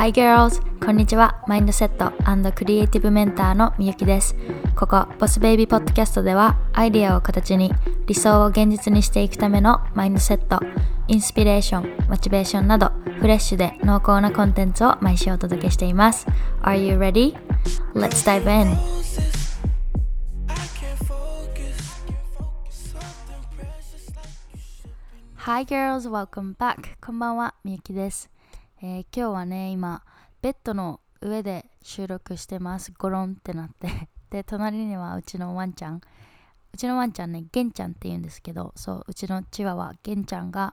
Hi girls! こんにちは。マインドセットクリエイティブメンターのみゆきです。ここ、ボスベイビーポッドキャストでは、アイディアを形に理想を現実にしていくためのマインドセット、インスピレーション、モチベーションなど、フレッシュで濃厚なコンテンツを毎週お届けしています。Are you ready? Let's dive in! Hi girls, welcome back. こんばんは、みゆきです。えー、今日はね今ベッドの上で収録してます。ゴロンってなって。で隣にはうちのワンちゃん。うちのワンちゃんねゲンちゃんって言うんですけど。そううちのチワワゲンちゃんが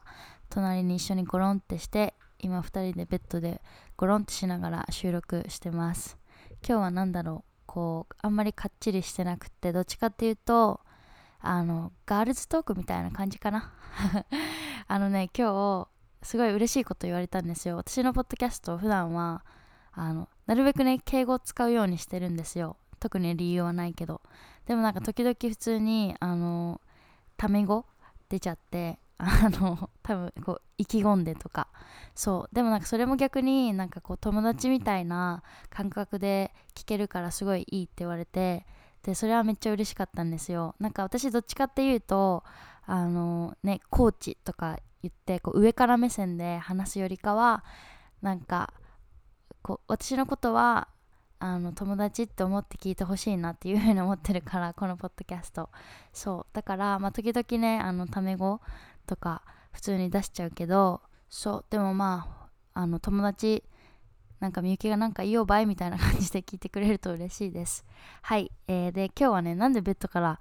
隣に一緒にゴロンってして今2人でベッドでゴロンってしながら収録してます。今日は何だろう。こうあんまりかっちりしてなくて。どっちかっていうとあのガールズトークみたいな感じかな。あのね今日すごい嬉しいこと言われたんですよ。私のポッドキャスト普段はあのなるべくね敬語を使うようにしてるんですよ。特に理由はないけど。でもなんか時々普通にあのタメ語出ちゃってあの多分こう意気込んでとか。そう。でもなんかそれも逆になんかこう友達みたいな感覚で聞けるからすごいいいって言われてでそれはめっちゃ嬉しかったんですよ。なんか私どっちかっていうとあのねコーチとか言ってこう上から目線で話すよりかはなんかこう私のことはあの友達って思って聞いてほしいなっていうふうに思ってるからこのポッドキャスト。そうだからまあ時々ねあのタメ語とか普通に出しちゃうけどそうでもまああの友達なんかみゆきがなんかいいよバイみたいな感じで聞いてくれると嬉しいです。はい、えー、で今日はねなんでベッドから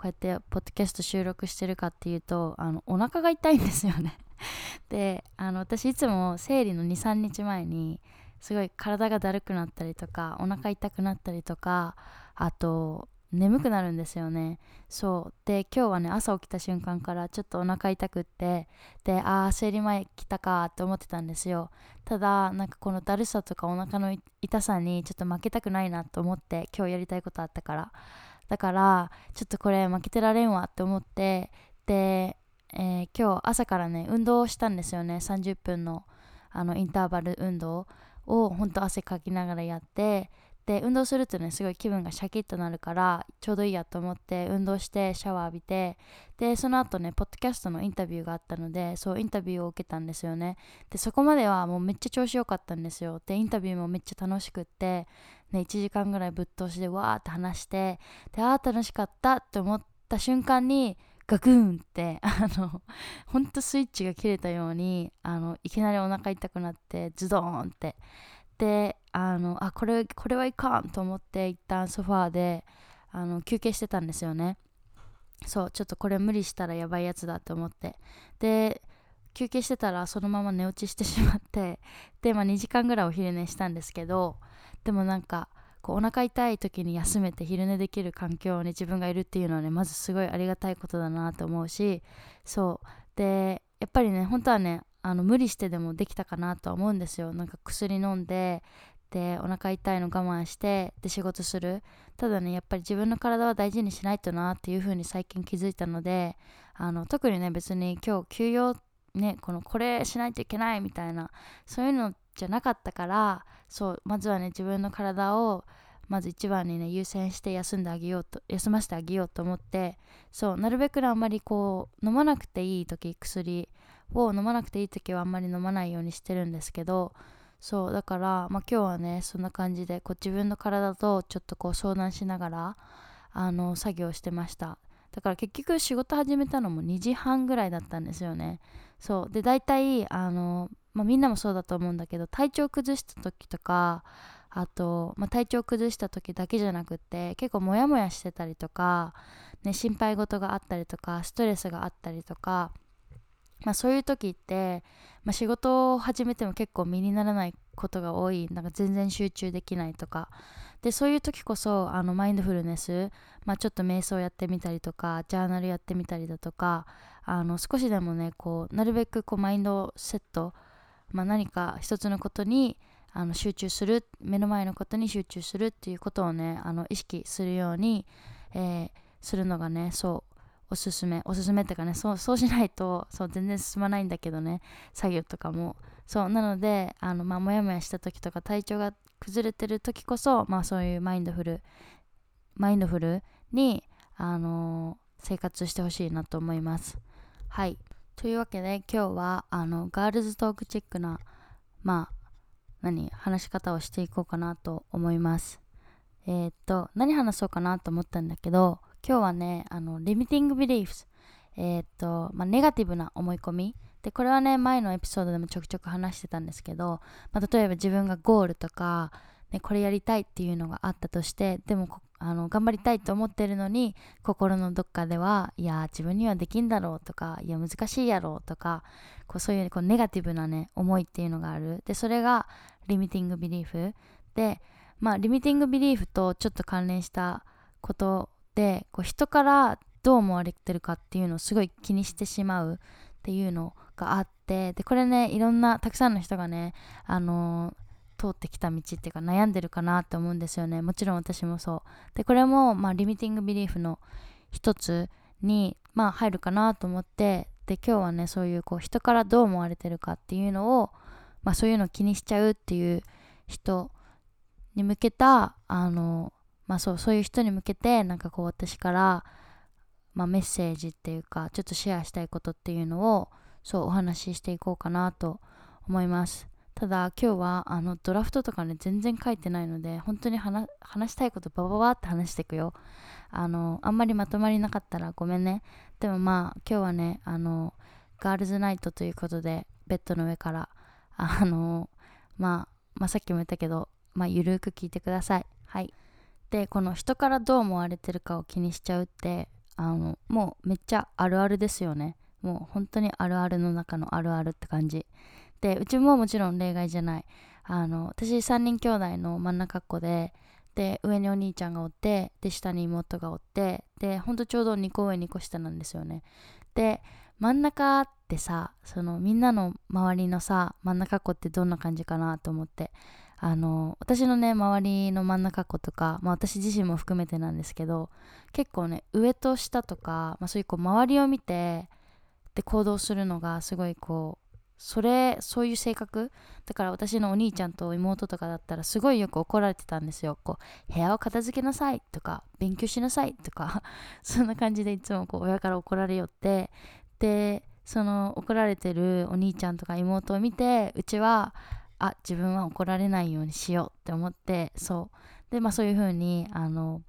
こうやってポッドキャスト収録してるかっていうとあのお腹が痛いんですよね。であの私いつも生理の23日前にすごい体がだるくなったりとかお腹痛くなったりとかあと眠くなるんですよね。そう。で今日はね朝起きた瞬間からちょっとお腹痛くってでああ生理前来たかって思ってたんですよ。ただなんかこのだるさとかお腹の痛さにちょっと負けたくないなと思って今日やりたいことあったから。だからちょっとこれ負けてられんわって思ってで、えー、今日朝からね運動をしたんですよね。30分のあのインターバル運動をほんと汗かきながらやってで運動するとねすごい気分がシャキッとなるからちょうどいいやと思って運動してシャワー浴びてでその後ねポッドキャストのインタビューがあったのでそうインタビューを受けたんですよね。でそこまではもうめっちゃ調子良かったんですよ。でインタビューもめっちゃ楽しくってね、1時間ぐらいぶっ通しでわーって話してでああ楽しかったって思った瞬間にガクンってあのほんとスイッチが切れたようにあのいきなりお腹痛くなってズドーンって。であのあこれこれはいかんと思って一旦ソファーであの休憩してたんですよね。そうちょっとこれ無理したらやばいやつだと思って。で休憩してたらそのまま寝落ちしてしまって で、まあ、2時間ぐらいお昼寝したんですけどでもなんかこうお腹痛い時に休めて昼寝できる環境に自分がいるっていうのはねまずすごいありがたいことだなと思うしそう。でやっぱりね本当はねあの無理してでもできたかなとは思うんですよ。なんか薬飲んででお腹痛いの我慢してで仕事する。ただねやっぱり自分の体は大事にしないとなっていう風に最近気づいたのであの特にね別に今日休養ねこのこれしないといけないみたいなそういうのじゃなかったからそうまずはね自分の体をまず一番にね優先して休んであげようと休ませてあげようと思ってそうなるべくあんまりこう飲まなくていい時薬を飲まなくていい時はあんまり飲まないようにしてるんですけどそうだから、まあ、今日はねそんな感じでこう自分の体とちょっとこう相談しながらあの作業してました。だから結局仕事始めたのも2時半ぐらいだったんですよね。そう。で大体あの、まあ、みんなもそうだと思うんだけど体調崩した時とかあと、まあ、体調崩した時だけじゃなくて結構モヤモヤしてたりとか、ね、心配事があったりとかストレスがあったりとかまあ、そういう時って、まあ、仕事を始めても結構身にならないことが多い。なんか全然集中できないとかでそういう時こそあのマインドフルネス、まあ、ちょっと瞑想やってみたりとかジャーナルやってみたりだとかあの少しでもねこうなるべくこうマインドセット、まあ、何か一つのことにあの集中する目の前のことに集中するっていうことをねあの意識するように、えー、するのがねそうおすすめ。おすすめってかねそうそうしないとそう全然進まないんだけどね作業とかも。そうなのであの、まあ、もやもやした時とか体調が崩れてる時こそ、まあ、そういうマインドフルマインドフルに、あの生活してほしいなと思います。はい。というわけで今日はあのガールズトークチックなまあ何話し方をしていこうかなと思います。えー、っと何話そうかなと思ったんだけど今日はねあのリミティングビリーフスえー、っと、まあ、ネガティブな思い込みでこれはね前のエピソードでもちょくちょく話してたんですけど、まあ、例えば自分がゴールとか、ね、これやりたいっていうのがあったとしてでもあの頑張りたいと思ってるのに心のどっかではいや自分にはできんだろうとかいや難しいやろうとかこうそういうこうネガティブなね思いっていうのがある。でそれがリミティングビリーフ。でまあリミティングビリーフとちょっと関連したことでこう人からどう思われてるかっていうのをすごい気にしてしまうっていうのがあってでこれねいろんなたくさんの人がねあの、通ってきた道っていうか悩んでるかなって思うんですよね。もちろん私もそう。でこれもまあリミティングビリーフの一つにまあ入るかなと思ってで今日はねそういうこう人からどう思われてるかっていうのをまあそういうのを気にしちゃうっていう人に向けたあのまあそうそういう人に向けてなんかこう私からまあ、メッセージっていうかちょっとシェアしたいことっていうのをそうお話ししていこうかなと思います。ただ今日はあのドラフトとかね全然書いてないので本当に話したいことバババって話していくよ。あのあんまりまとまりなかったらごめんね。でもまあ今日はねあのガールズナイトということでベッドの上からあのまあ、まあ、さっきも言ったけどまあゆるく聞いてください。はい。でこの人からどう思われてるかを気にしちゃうってあのもうめっちゃあるあるですよね。もう本当にあるあるの中のあるあるって感じ。でうちももちろん例外じゃない。あの私3人兄弟の真ん中っ子でで上にお兄ちゃんがおってで下に妹がおってでほんとちょうど2個上2個下なんですよね。で真ん中ってさそのみんなの周りのさ真ん中っ子ってどんな感じかなと思って。あの私のね周りの真ん中っ子とか、まあ、私自身も含めてなんですけど結構ね上と下とか、まあ、そういうこう周りを見てで行動するのがすごいこうそれそういう性格？だから私のお兄ちゃんと妹とかだったらすごいよく怒られてたんですよ。こう部屋を片付けなさいとか勉強しなさいとか。そんな感じでいつもこう親から怒られよって。でその怒られてるお兄ちゃんとか妹を見てうちはあ自分は怒られないようにしようって思ってそう。でまあそういう風にあの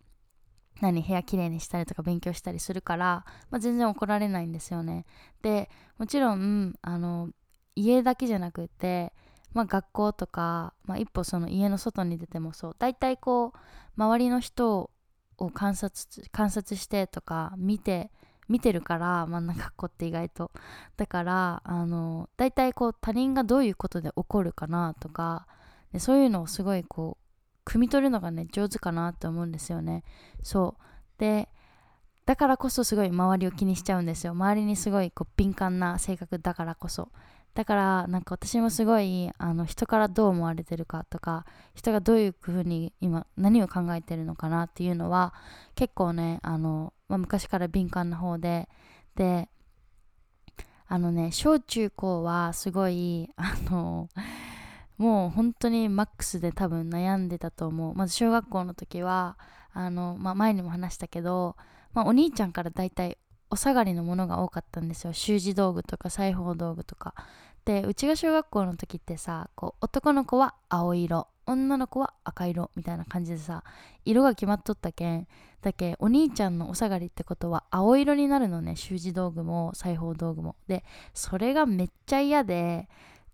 何部屋きれいにしたりとか勉強したりするから、まあ、全然怒られないんですよね。でもちろんあの家だけじゃなくて、まあ、学校とか、まあ、一歩その家の外に出てもそう。大体こう周りの人を観察観察してとか見て見てるから真ん中っ子って意外と。だからあの大体こう他人がどういうことで起こるかなとかでそういうのをすごいこう汲み取るのがね上手かなって思うんですよね。そう。でだからこそすごい周りを気にしちゃうんですよ。周りにすごいこう敏感な性格だからこそ。だからなんか私もすごいあの人からどう思われてるかとか人がどういうふうに今何を考えてるのかなっていうのは結構ねあの、まあ、昔から敏感な方でであのね小中高はすごいあのもう本当にマックスで多分悩んでたと思う。まず小学校の時はあの、まあ、前にも話したけど、まあ、お兄ちゃんからだいたいお下がりのものが多かったんですよ。習字道具とか裁縫道具とか。でうちが小学校の時ってさこう男の子は青色女の子は赤色みたいな感じでさ色が決まっとったけんだけお兄ちゃんのお下がりってことは青色になるのね。習字道具も裁縫道具も。でそれがめっちゃ嫌で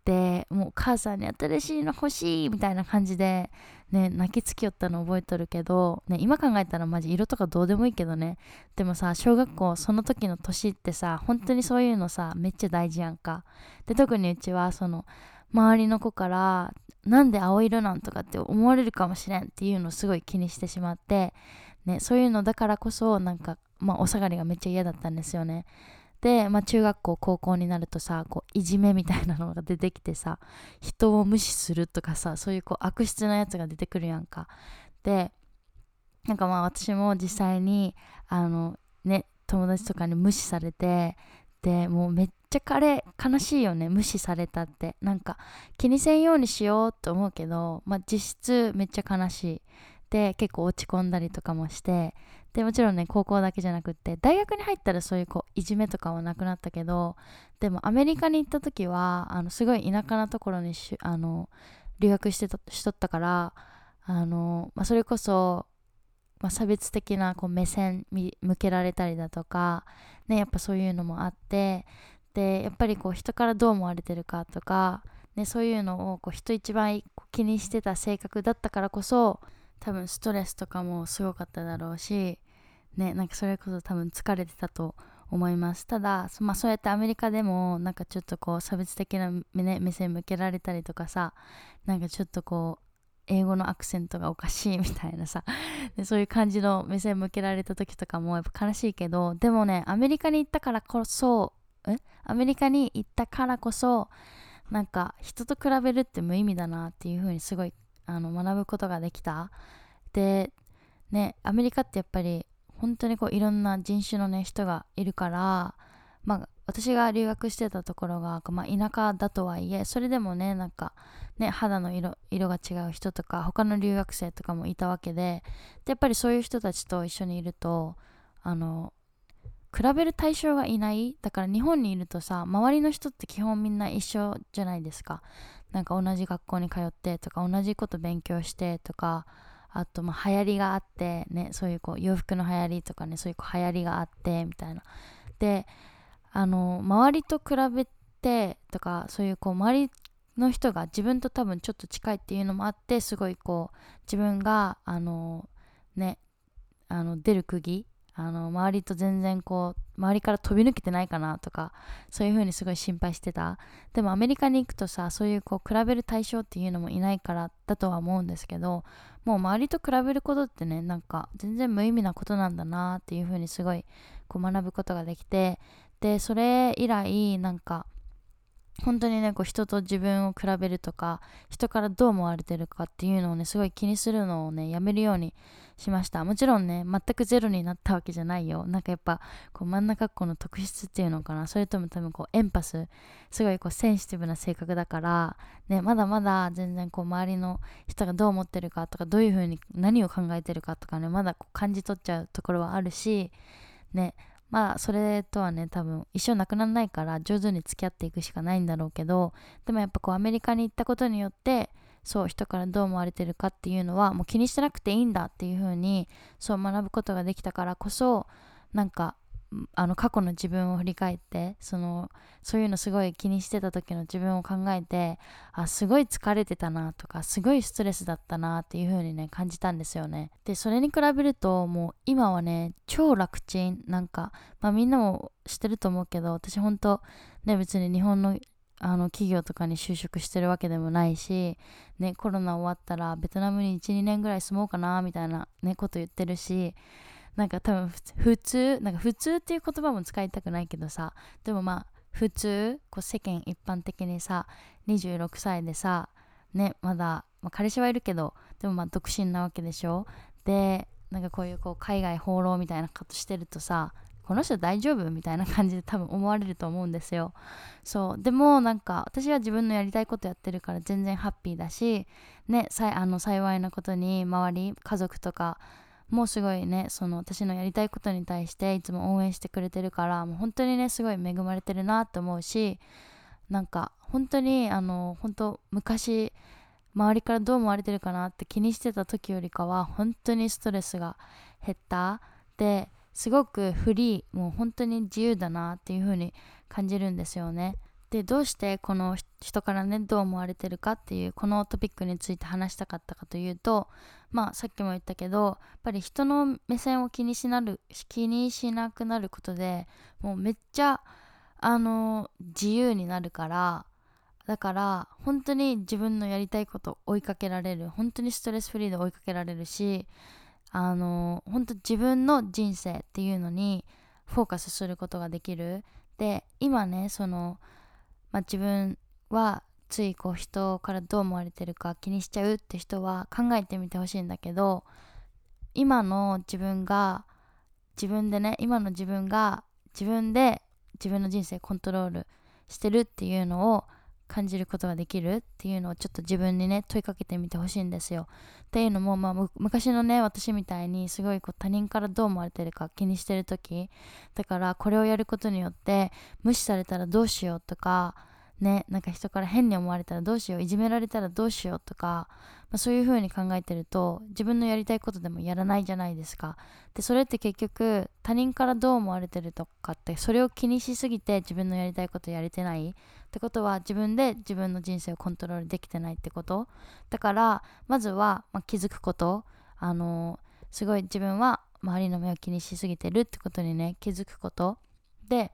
でもう母さんに新しいの欲しいみたいな感じでね泣きつきよったの覚えとるけど、ね、今考えたらマジ色とかどうでもいいけどね。でもさ小学校その時の年ってさ本当にそういうのさめっちゃ大事やんか。で特にうちはその周りの子からなんで青色なんとかって思われるかもしれんっていうのをすごい気にしてしまって、ね、そういうのだからこそなんか、まあ、お下がりがめっちゃ嫌だったんですよね。で、まあ、中学校高校になるとさこういじめみたいなのが出てきてさ人を無視するとかさそういうこう悪質なやつが出てくるやんか。でなんかまあ私も実際にあのね友達とかに無視されてでもうめっちゃ彼悲しいよね無視されたって。なんか気にせんようにしようと思うけど、まあ、実質めっちゃ悲しい。で結構落ち込んだりとかもしてでもちろんね高校だけじゃなくって大学に入ったらそういうこういじめとかはなくなったけどでもアメリカに行った時はあのすごい田舎なところにしあの留学してたしとったからあの、まあ、それこそ、まあ、差別的なこう目線向けられたりだとか、ね、やっぱそういうのもあってでやっぱりこう人からどう思われてるかとか、ね、そういうのをこう人一番気にしてた性格だったからこそ多分ストレスとかもすごかっただろうし、ね、なんかそれこそ多分疲れてたと思います。ただ、まあ、そうやってアメリカでもなんかちょっとこう差別的な目,、ね、目線向けられたりとかさなんかちょっとこう英語のアクセントがおかしいみたいなさ でそういう感じの目線向けられた時とかもやっぱ悲しいけどでもねアメリカに行ったからこそえ？アメリカに行ったからこそなんか人と比べるって無意味だなっていう風にすごいあの学ぶことができた。でねアメリカってやっぱり本当にこういろんな人種のね人がいるからまあ私が留学してたところが、まあ、田舎だとはいえそれでもねなんかね肌の色色が違う人とか他の留学生とかもいたわけででやっぱりそういう人たちと一緒にいるとあの比べる対象がいないだから日本にいるとさ周りの人って基本みんな一緒じゃないですか。なんか同じ学校に通ってとか同じこと勉強してとかあとまあ流行りがあってねそういうこう洋服の流行りとかねそういうこう流行りがあってみたいな。であの周りと比べてとかそういうこう周りの人が自分と多分ちょっと近いっていうのもあってすごいこう自分があのねあの出る釘あの周りと全然こう周りから飛び抜けてないかなとかそういう風にすごい心配してた。でもアメリカに行くとさそういうこう比べる対象っていうのもいないからだとは思うんですけどもう周りと比べることってねなんか全然無意味なことなんだなっていう風にすごいこう学ぶことができてでそれ以来なんか本当にねこう人と自分を比べるとか人からどう思われてるかっていうのをねすごい気にするのをねやめるようにしました。もちろんね全くゼロになったわけじゃないよ。なんかやっぱこう真ん中っこの特質っていうのかな。それとも多分こうエンパスすごいこうセンシティブな性格だからねまだまだ全然こう周りの人がどう思ってるかとかどういうふうに何を考えてるかとかねまだこう感じ取っちゃうところはあるしねまあそれとはね多分一生なくならないから上手に付き合っていくしかないんだろうけどでもやっぱこうアメリカに行ったことによってそう人からどう思われてるかっていうのはもう気にしてなくていいんだっていうふうにそう学ぶことができたからこそなんかあの過去の自分を振り返ってそのそういうのすごい気にしてた時の自分を考えてあすごい疲れてたなとかすごいストレスだったなっていう風にね感じたんですよね。でそれに比べるともう今はね超楽ちんなんかまあみんなも知ってると思うけど私ほんとね別に日本のあの企業とかに就職してるわけでもないし、ね、コロナ終わったらベトナムに12年ぐらい住もうかなみたいな、ね、こと言ってるしなんか多分普通なんか普通っていう言葉も使いたくないけどさでもまあ普通こう世間一般的にさ26歳でさねまだ、まあ、彼氏はいるけどでもまあ独身なわけでしょ？でなんかこういうこう海外放浪みたいなことしてるとさこの人大丈夫？みたいな感じで多分思われると思うんですよ。そうでもなんか私は自分のやりたいことやってるから全然ハッピーだしねあの幸いなことに周り家族とかもうすごいねその私のやりたいことに対していつも応援してくれてるからもう本当にねすごい恵まれてるなと思うしなんか本当にあの本当昔周りからどう思われてるかなって気にしてた時よりかは本当にストレスが減った。ですごくフリーもう本当に自由だなっていう風に感じるんですよね。でどうしてこの人からねどう思われてるかっていうこのトピックについて話したかったかというとまあさっきも言ったけどやっぱり人の目線を気にしなる気にしなくなることでもうめっちゃあの自由になるからだから本当に自分のやりたいこと追いかけられる本当にストレスフリーで追いかけられるしあの本当自分の人生っていうのにフォーカスすることができる。で今ねその、まあ、自分はついこう人からどう思われてるか気にしちゃうって人は考えてみてほしいんだけど今の自分が自分でね今の自分が自分で自分の人生コントロールしてるっていうのを感じることができるっていうのをちょっと自分にね問いかけてみてほしいんですよ。っていうのも、まあ、昔のね私みたいにすごいこう他人からどう思われてるか気にしてる時だからこれをやることによって無視されたらどうしようとかねなんか人から変に思われたらどうしよういじめられたらどうしようとか、まあ、そういう風に考えてると自分のやりたいことでもやらないじゃないですか。でそれって結局他人からどう思われてるとかってそれを気にしすぎて自分のやりたいことやれてないってことは自分で自分の人生をコントロールできてないってこと。だからまずは、まあ、気づくこと。あのすごい自分は周りの目を気にしすぎてるってことにね気づくこと。で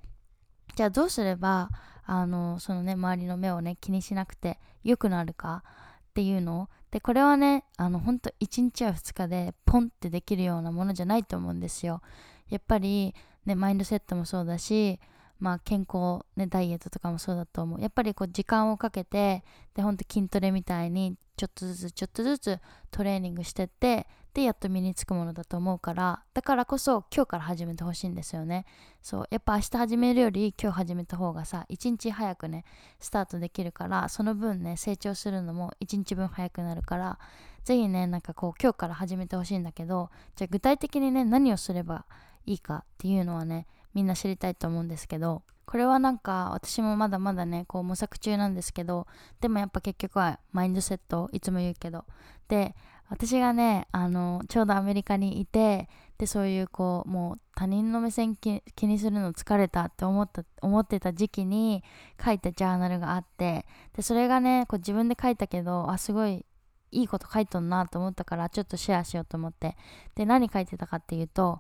じゃあどうすればあのそのね周りの目をね気にしなくて良くなるかっていうのでこれはねあの本当1日や2日でポンってできるようなものじゃないと思うんですよ。やっぱりねマインドセットもそうだしまあ健康ねダイエットとかもそうだと思う。やっぱりこう時間をかけてでほんと筋トレみたいにちょっとずつちょっとずつトレーニングしてってでやっと身につくものだと思うからだからこそ今日から始めてほしいんですよね。そうやっぱ明日始めるより今日始めた方がさ一日早くねスタートできるからその分ね成長するのも一日分早くなるから是非ねなんかこう今日から始めてほしいんだけどじゃあ具体的にね何をすればいいかっていうのはねみんな知りたいと思うんですけどこれはなんか私もまだまだねこう模索中なんですけどでもやっぱ結局はマインドセットいつも言うけど。で私がねあのちょうどアメリカにいてでそういうこうもう他人の目線気にするの疲れたって思った思ってた時期に書いたジャーナルがあってでそれがねこう自分で書いたけどあすごいいいこと書いとんなと思ったからちょっとシェアしようと思って。で何書いてたかっていうと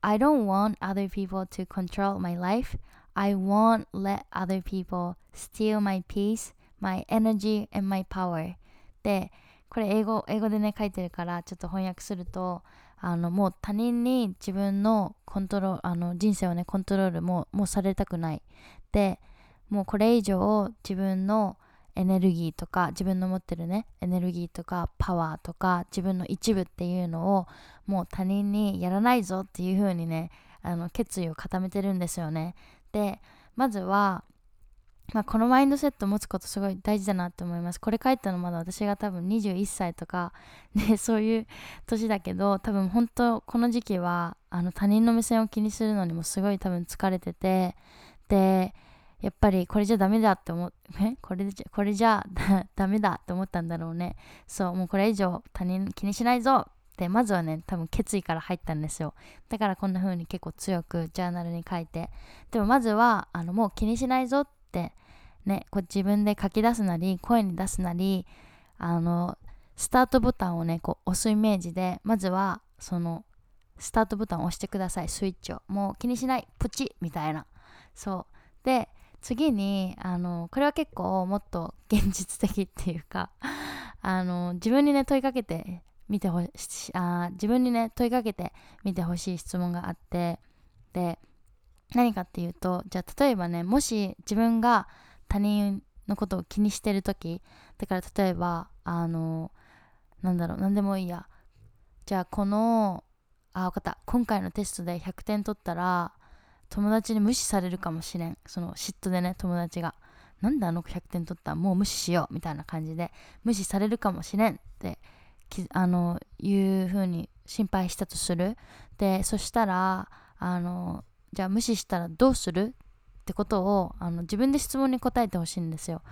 I don't want other people to control my life I won't let other people steal my peace my energy and my power でこれ英語英語でね書いてるからちょっと翻訳するとあのもう他人に自分のコントロールあの人生をねコントロールももうされたくないでもうこれ以上自分のエネルギーとか自分の持ってるねエネルギーとかパワーとか自分の一部っていうのをもう他人にやらないぞっていう風にねあの決意を固めてるんですよねでまずはまあ、このマインドセット持つことすごい大事だなって思います。これ書いたのまだ私が多分21歳とか、ね、そういう年だけど、多分本当この時期はあの他人の目線を気にするのにもすごい多分疲れてて、で、やっぱりこれじゃダメだって思っ、え？これじゃ、これじゃダメだって思ったんだろうね。そう、もうこれ以上他人気にしないぞってまずはね多分決意から入ったんですよ。だからこんな風に結構強くジャーナルに書いて。でもまずはあのもう気にしないぞってねこう自分で書き出すなり声に出すなりあのスタートボタンをねこう押すイメージでまずはそのスタートボタンを押してください。スイッチを。もう気にしない。プチみたいな。そう。で次にあのこれは結構もっと現実的っていうか あの自分にね問いかけてみてほしあ自分にね問いかけてみてほしい質問があってで何かっていうとじゃあ例えばねもし自分が他人のことを気にしてる時だから例えばあのなんだろう何でもいいや。じゃあこのあ分かった。今回のテストで100点取ったら友達に無視されるかもしれん。その嫉妬でね友達が。なんであの子100点取った？もう無視しようみたいな感じで。無視されるかもしれんってあのいうふうに心配したとする。でそしたらあのじゃあ無視したらどうする？ってことをあの自分で質問に答えてほしいんですよ。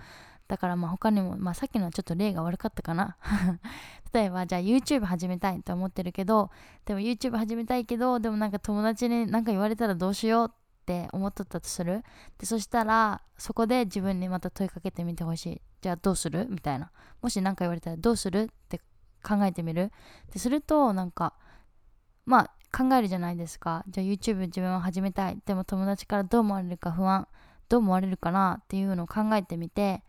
だからまあ他にも、まあ、さっきのはちょっと例が悪かったかな。例えばじゃあ YouTube 始めたいと思ってるけどでも YouTube 始めたいけどでもなんか友達に何か言われたらどうしようって思っとったとする？でそしたらそこで自分にまた問いかけてみてほしい。じゃあどうする？みたいな。もし何か言われたらどうする？って考えてみる？でするとなんかまあ考えるじゃないですか。じゃあ YouTube 自分は始めたい。でも友達からどう思われるか不安。どう思われるかな？っていうのを考えてみて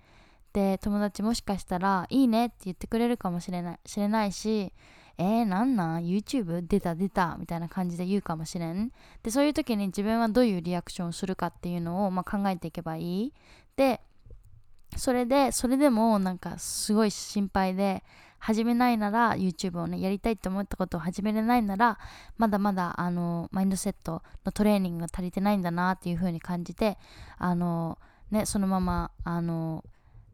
で友達もしかしたらいいねって言ってくれるかもしれないしれないしえー、なんなん ?YouTube? 出た？出た？みたいな感じで言うかもしれん。で、そういう時に自分はどういうリアクションをするかっていうのを、まあ、考えていけばいい。で、それでそれでもなんかすごい心配で始めないなら YouTube をねやりたいって思ったことを始めれないならまだまだあのマインドセットのトレーニングが足りてないんだなっていう風に感じてあのねそのままあの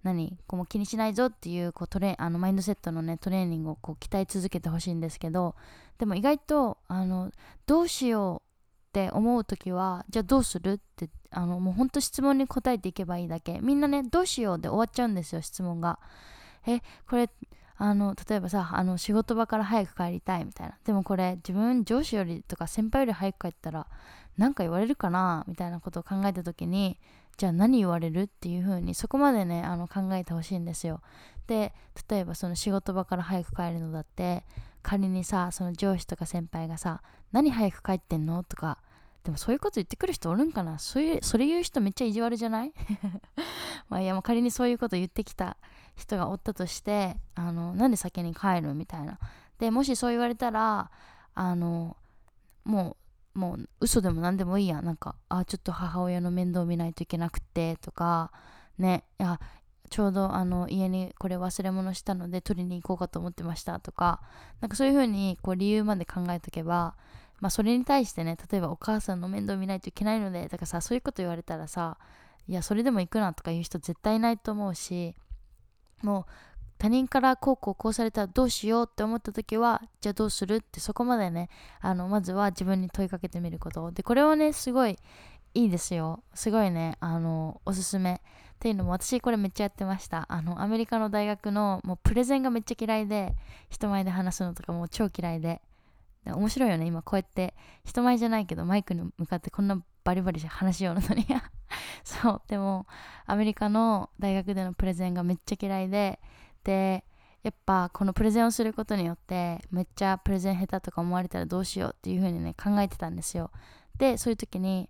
何？こう気にしないぞっていうこうトレあのマインドセットのねトレーニングをこう鍛え続けてほしいんですけどでも意外とあのどうしようって思う時はじゃあどうするってあのもうほんと質問に答えていけばいいだけ。みんなねどうしようで終わっちゃうんですよ質問が。えこれあの例えばさあの仕事場から早く帰りたいみたいな。でもこれ自分上司よりとか先輩より早く帰ったら何か言われるかなみたいなことを考えた時にじゃあ何言われるっていう風にそこまでねあの考えてほしいんですよ。で例えばその仕事場から早く帰るのだって仮にさその上司とか先輩がさ何早く帰ってんの？とかでもそういうこと言ってくる人おるんかな？そういうそれ言う人めっちゃ意地悪じゃない？まあいやもう仮にそういうこと言ってきた人がおったとしてあのなんで先に帰る？みたいな。でもしそう言われたらあのもうもう嘘でも何でもいいや。なんかあちょっと母親の面倒見ないといけなくてとかねいやちょうどあの家にこれ忘れ物したので取りに行こうかと思ってましたとかなんかそういうふうにこう理由まで考えとけばまあそれに対してね例えばお母さんの面倒見ないといけないのでだからさそういうこと言われたらさいやそれでも行くなとか言う人絶対いないと思うしもう他人からこうこうこうされたらどうしようって思った時はじゃあどうするってそこまでねあのまずは自分に問いかけてみること。でこれはねすごいいいですよ。すごいねあのおすすめっていうのも私これめっちゃやってました。あのアメリカの大学のもうプレゼンがめっちゃ嫌いで人前で話すのとかもう超嫌いで面白いよね今こうやって。人前じゃないけどマイクに向かってこんなバリバリ話しようのに。そうでもアメリカの大学でのプレゼンがめっちゃ嫌いででやっぱこのプレゼンをすることによってめっちゃプレゼン下手とか思われたらどうしようっていう風にね考えてたんですよ。でそういう時に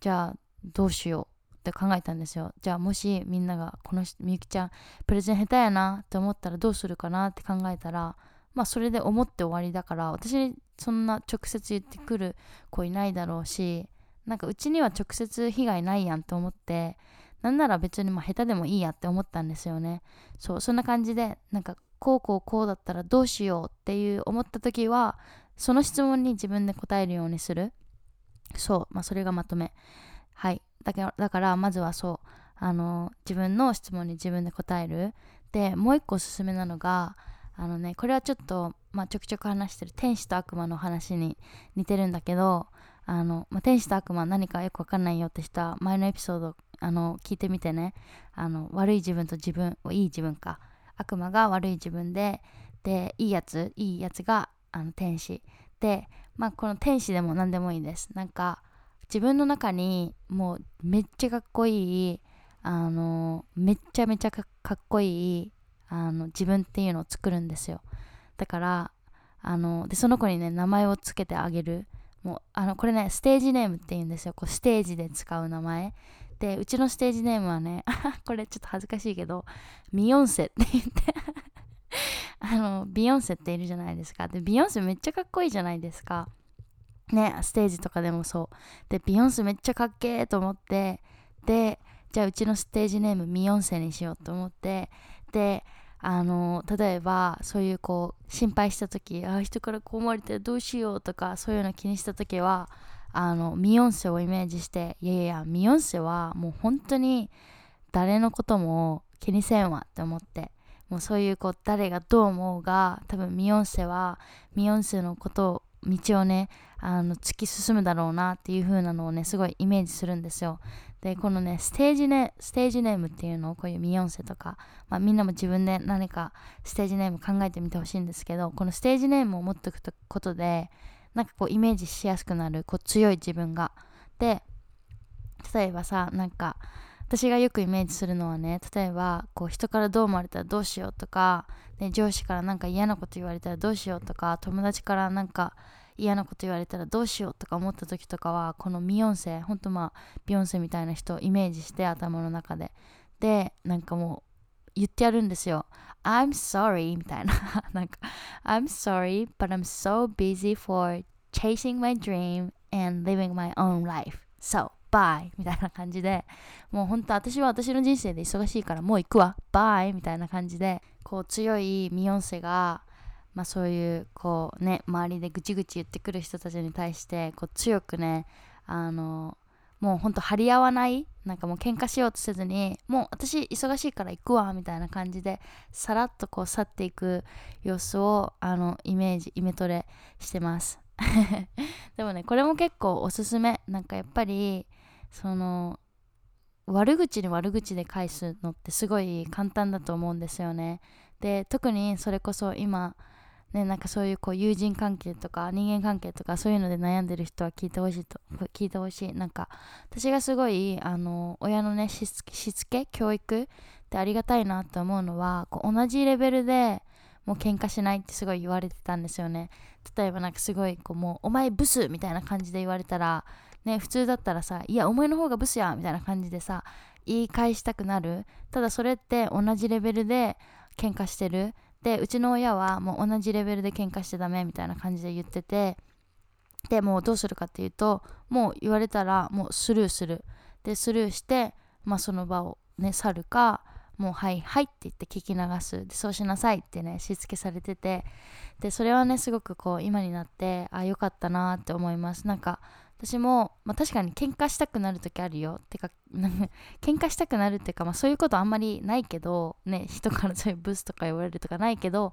じゃあどうしようって考えたんですよ。じゃあもしみんながこのみゆきちゃんプレゼン下手やなって思ったらどうするかなって考えたらまあそれで思って終わりだから私にそんな直接言ってくる子いないだろうしなんかうちには直接被害ないやんと思ってなんなら別にまあ下手でもいいやって思ったんですよね。そうそんな感じでなんかこうこうこうだったらどうしようっていう思った時はその質問に自分で答えるようにする。そうまあそれがまとめ。はい。だからだからまずはそうあの自分の質問に自分で答える。でもう一個おすすめなのがあのねこれはちょっと、まあ、ちょくちょく話してる天使と悪魔の話に似てるんだけどあの、まあ、天使と悪魔何かよくわかんないよって人は前のエピソードあの聞いてみてね。あの悪い自分と自分いい自分か。悪魔が悪い自分ででいいやついいやつがあの天使。でまあこの天使でも何でもいいです。なんか自分の中にもうめっちゃかっこいいあのめっちゃめちゃかっこいいあの自分っていうのを作るんですよ。だからあのでその子にね名前をつけてあげる。もうあのこれねステージネームって言うんですよ。こうステージで使う名前。でうちのステージネームはね これちょっと恥ずかしいけどミヨンセって言って あのビヨンセっているじゃないですか。でビヨンセめっちゃかっこいいじゃないですか。ねステージとかでもそう。でビヨンセめっちゃかっけーと思ってでじゃあうちのステージネームミヨンセにしようと思ってであの例えばそういうこう心配した時ああ人からこう思われたらどうしようとかそういうの気にした時はあのミヨンセをイメージしていやいやミヨンセはもう本当に誰のことも気にせんわって思ってもうそういうこう誰がどう思うが多分ミヨンセはミヨンセのことを道をねあの突き進むだろうなっていう風なのをねすごいイメージするんですよ。でこのねステージネステージネームっていうのをこういうミヨンセとか、まあ、みんなも自分で何かステージネーム考えてみてほしいんですけどこのステージネームを持っておくことでなんかこうイメージしやすくなるこう強い自分が。で例えばさなんか私がよくイメージするのはね例えばこう人からどう思われたらどうしようとか、ね、上司からなんか嫌なこと言われたらどうしようとか友達からなんか嫌なこと言われたらどうしようとか思った時とかはこのミヨンセほんとまあビヨンセみたいな人をイメージして頭の中で。でなんかもう言ってやるんですよ。I'm sorry みたいな。なんか I'm sorry but I'm so busy for chasing my dream and living my own life. So バイみたいな感じで。もう本当私は私の人生で忙しいからもう行くわ。 Bye みたいな感じでこう強いミヨンセがまあそういうこうね周りでぐちぐち言ってくる人たちに対してこう強くねあのもうほんと張り合わないなんかもう喧嘩しようとせずにもう私忙しいから行くわみたいな感じでさらっとこう去っていく様子をあのイメージイメトレしてます。でもねこれも結構おすすめ。なんかやっぱりその悪口に悪口で返すのってすごい簡単だと思うんですよね。で特にそれこそ今ね、なんかそういうこう友人関係とか人間関係とかそういうので悩んでる人は聞いてほしいと聞いてほしい。なんか私がすごいあの親のねしつけ教育ってありがたいなと思うのはこう同じレベルでもう喧嘩しないってすごい言われてたんですよね。例えばなんかすごいこうもうお前ブスみたいな感じで言われたらね普通だったらさいやお前の方がブスやみたいな感じでさ言い返したくなる。ただそれって同じレベルで喧嘩してる。でうちの親はもう同じレベルで喧嘩しちゃダメみたいな感じで言っててでもうどうするかっていうともう言われたらもうスルーする。でスルーして、まあ、その場をね去るかもうはいはいって言って聞き流す。でそうしなさいってねしつけされてて。でそれはねすごくこう今になってあよかったなって思います。なんか私も、まあ、確かに喧嘩したくなる時あるよ。てか喧嘩したくなるっていうか、まあ、そういうことあんまりないけどね 人からそういうブスとか言われるとかないけど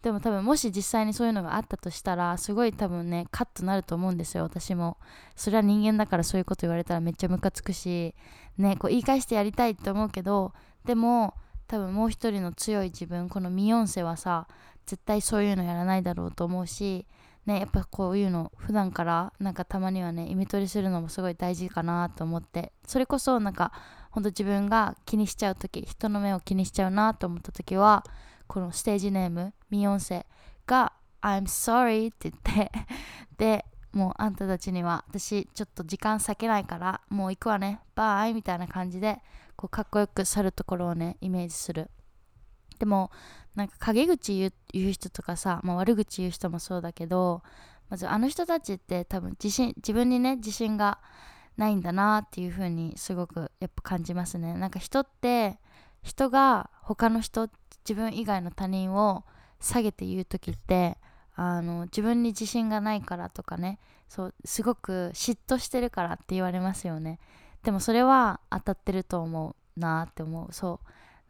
でも多分もし実際にそういうのがあったとしたらすごい多分ねカッとなると思うんですよ。私も。それは人間だからそういうこと言われたらめっちゃムカつくしねこう言い返してやりたいって思うけどでも多分もう一人の強い自分このミヨンセはさ絶対そういうのやらないだろうと思うしねやっぱこういうの普段からなんかたまにはねイメトレするのもすごい大事かなと思ってそれこそなんかほんと自分が気にしちゃう時人の目を気にしちゃうなと思った時はこのステージネームミヨンセが I'm sorry って言って でもうあんたたちには私ちょっと時間割けないからもう行くわねバーイみたいな感じでこうかっこよく去るところをねイメージする。でもなんか陰口言う人とかさ、まあ、悪口言う人もそうだけどまずあの人たちって多分自信自分にね自信がないんだなっていう風にすごくやっぱ感じますね。なんか人って人が他の人自分以外の他人を下げて言う時ってあの自分に自信がないからとかねそうすごく嫉妬してるからって言われますよね。でもそれは当たってると思うなって思う。そ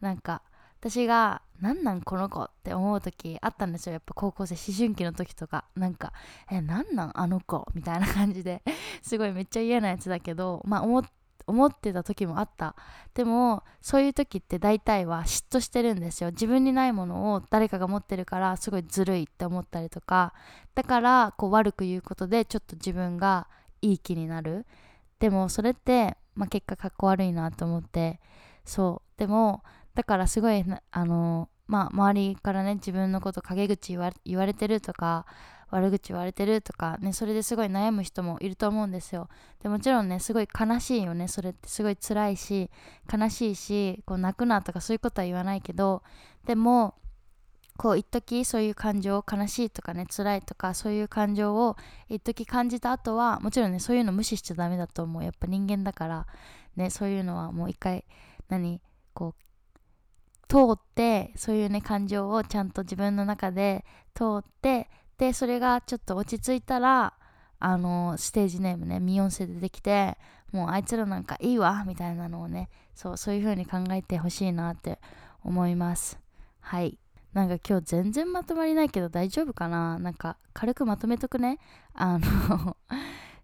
うなんか私が何なんこの子って思う時あったんですよ。やっぱ高校生思春期の時とか。なんかえ何なん？あの子？みたいな感じで。すごいめっちゃ嫌なやつだけどまあ思思ってた時もあった。でもそういう時って大体は嫉妬してるんですよ。自分にないものを誰かが持ってるからすごいずるいって思ったりとか。だからこう悪く言うことでちょっと自分がいい気になる。でもそれって、まあ、結果かっこ悪いなと思って。そう。でもだからすごいあのまあ周りからね自分のこと陰口言われてるとか悪口言われてるとかねそれですごい悩む人もいると思うんですよ。でもちろんねすごい悲しいよねそれって。すごい辛いし悲しいしこう泣くなとかそういうことは言わないけどでもこう一時そういう感情悲しいとかね辛いとかそういう感情を一時感じた後はもちろんねそういうの無視しちゃダメだと思う。やっぱ人間だからねそういうのはもう一回何こう通ってそういうね感情をちゃんと自分の中で通ってでそれがちょっと落ち着いたらあのステージネームねミヨンセでできてもうあいつらなんかいいわみたいなのをねそうそういう風に考えてほしいなって思います。はい。なんか今日全然まとまりないけど大丈夫かな？なんか軽くまとめとくね。あの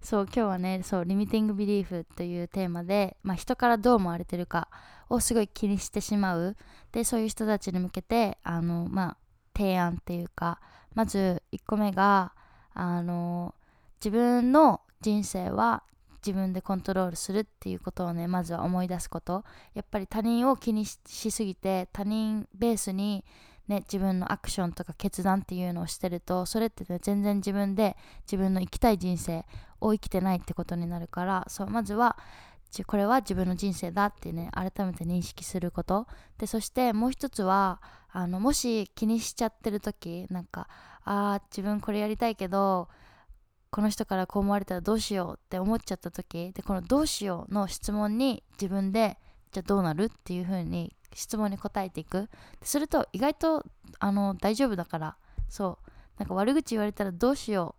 そう今日はねそうリミティングビリーフというテーマで、まあ、人からどう思われてるかをすごい気にしてしまう。でそういう人たちに向けてあのまあ提案っていうかまず1個目があの自分の人生は自分でコントロールするっていうことをねまずは思い出すこと。やっぱり他人を気にしすぎて他人ベースにね自分のアクションとか決断っていうのをしてるとそれって、ね、全然自分で自分の生きたい人生を生きてないってことになるからそうまずはこれは自分の人生だってね改めて認識すること。でそしてもう一つはあのもし気にしちゃってる時なんかあー自分これやりたいけどこの人からこう思われたらどうしようって思っちゃった時でこのどうしようの質問に自分でじゃあどうなるっていう風に質問に答えていく。すると意外とあの大丈夫だから。そう。なんか悪口言われたらどうしよ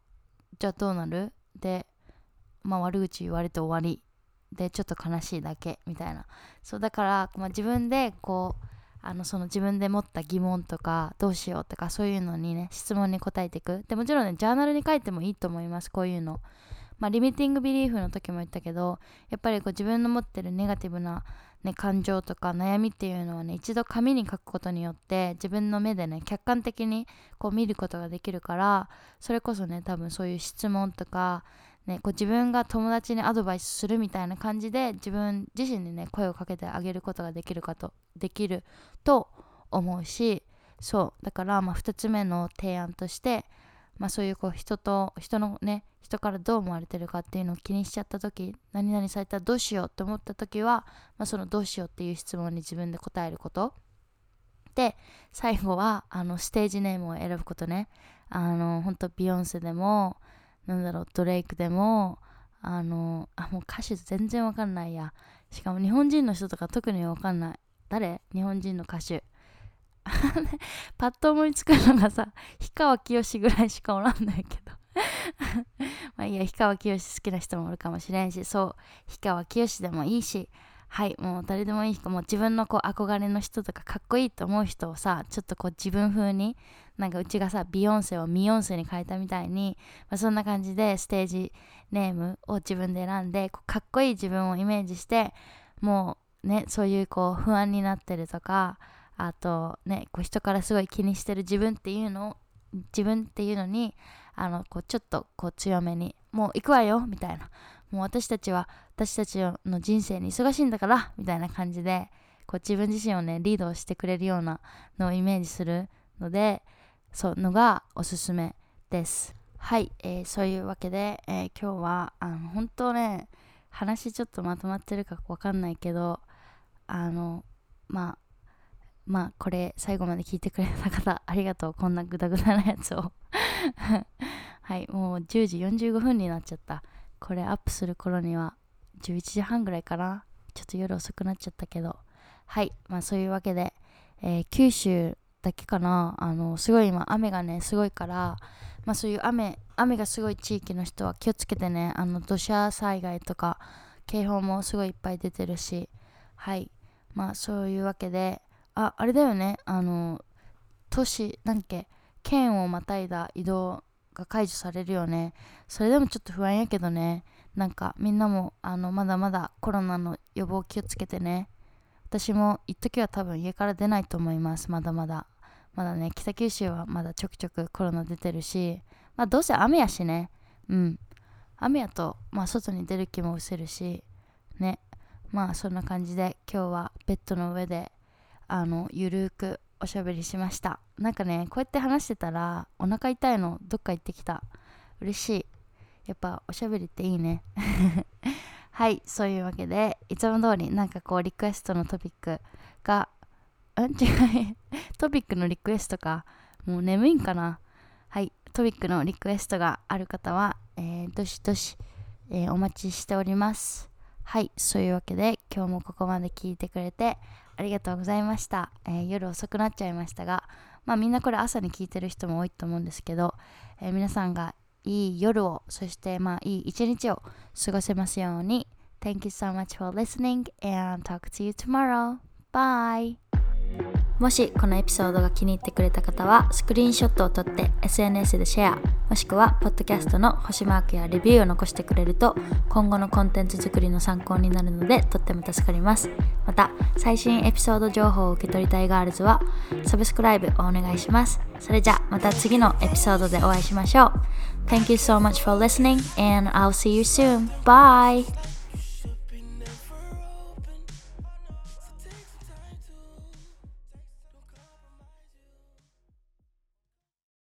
う。じゃあどうなる？でまあ悪口言われて終わり。でちょっと悲しいだけ。みたいな。そうだから、まあ、自分でこうあのその自分で持った疑問とかどうしようとかそういうのにね質問に答えていく。でもちろんねジャーナルに書いてもいいと思います。こういうの。まあリミティングビリーフの時も言ったけどやっぱりこう自分の持ってるネガティブな、ね、感情とか悩みっていうのはね一度紙に書くことによって自分の目でね客観的にこう見ることができるからそれこそね多分そういう質問とかね、こう自分が友達にアドバイスするみたいな感じで自分自身にね声をかけてあげることができるかとできると思うしそうだからまあ2つ目の提案としてまあそういうこう人と人のね人からどう思われてるかっていうのを気にしちゃった時何々されたらどうしようって思った時は、まあ、そのどうしようっていう質問に自分で答えること。で最後はあのステージネームを選ぶことね。あの本当ビヨンセでもなんだろうドレイクでもあのあもう歌手全然わかんないや。しかも日本人の人とか特にわかんない。誰？日本人の歌手。パッと思いつくのがさ氷川きよしぐらいしかおらんないけど。まあいいや氷川きよし好きな人もおるかもしれんしそう氷川きよしでもいいしはいもう誰でもいい人もう自分のこう憧れの人とかかっこいいと思う人をさちょっとこう自分風になんかうちがさビヨンセをミヨンセに変えたみたいに、まあ、そんな感じでステージネームを自分で選んでこうかっこいい自分をイメージしてもうねそういうこう不安になってるとかあとねこう人からすごい気にしてる自分っていうのを自分っていうのにあのこうちょっとこう強めにもう行くわよみたいな。もう私たちは私たちの人生に忙しいんだからみたいな感じでこう自分自身をねリードしてくれるようなのをイメージするのでそうのがおすすめです。はい、えー、そういうわけで、えー、今日はあの本当ね話ちょっとまとまってるかわかんないけどあのまあまあこれ最後まで聞いてくれた方ありがとう。こんなグダグダなやつを。はいもう10時45分になっちゃった。これアップする頃には11時半ぐらいかな。ちょっと夜遅くなっちゃったけど。はいまあそういうわけで、えー、九州だけかな。あのすごい今雨がねすごいからまあそういう雨雨がすごい地域の人は気をつけてねあの土砂災害とか警報もすごいいっぱい出てるし。はいまあそういうわけでああれだよね。あの都市なんけ県をまたいだ移動が解除されるよね。それでもちょっと不安やけどね。なんかみんなもあのまだまだコロナの予防気をつけてね。私も一時は多分家から出ないと思います。まだまだ。まだね北九州はまだちょくちょくコロナ出てるし。まあどうせ雨やしね。うん。雨やとまあ外に出る気も失せるし。ね。まあそんな感じで今日はベッドの上であのゆるーくおしゃべりしました。なんかねこうやって話してたらお腹痛いのどっか行ってきた。嬉しい。やっぱおしゃべりっていいね。はいそういうわけでいつも通りなんかこうリクエストのトピックがん違う。トピックのリクエストかもう眠いんかな。はいトピックのリクエストがある方は、えー、どしどし、えー、お待ちしております。はいそういうわけで今日もここまで聞いてくれてありがとうございました、えー、夜遅くなっちゃいましたがまあみんなこれ朝に聞いてる人も多いと思うんですけど、えー、皆さんがいい夜をそしてまあいい一日を過ごせますように Thank you so much for listening and talk to you tomorrow. Bye! もしこのエピソードが気に入ってくれた方はスクリーンショットを撮って SNS でシェアもしくはポッドキャストの星マークやレビューを残してくれると今後のコンテンツ作りの参考になるのでとっても助かりますまた最新エピソード情報を受け取りたいガールズはサブスクライブをお願いしますそれじゃあまた次のエピソードでお会いしましょう Thank you so much for listening and I'll see you soon. Bye!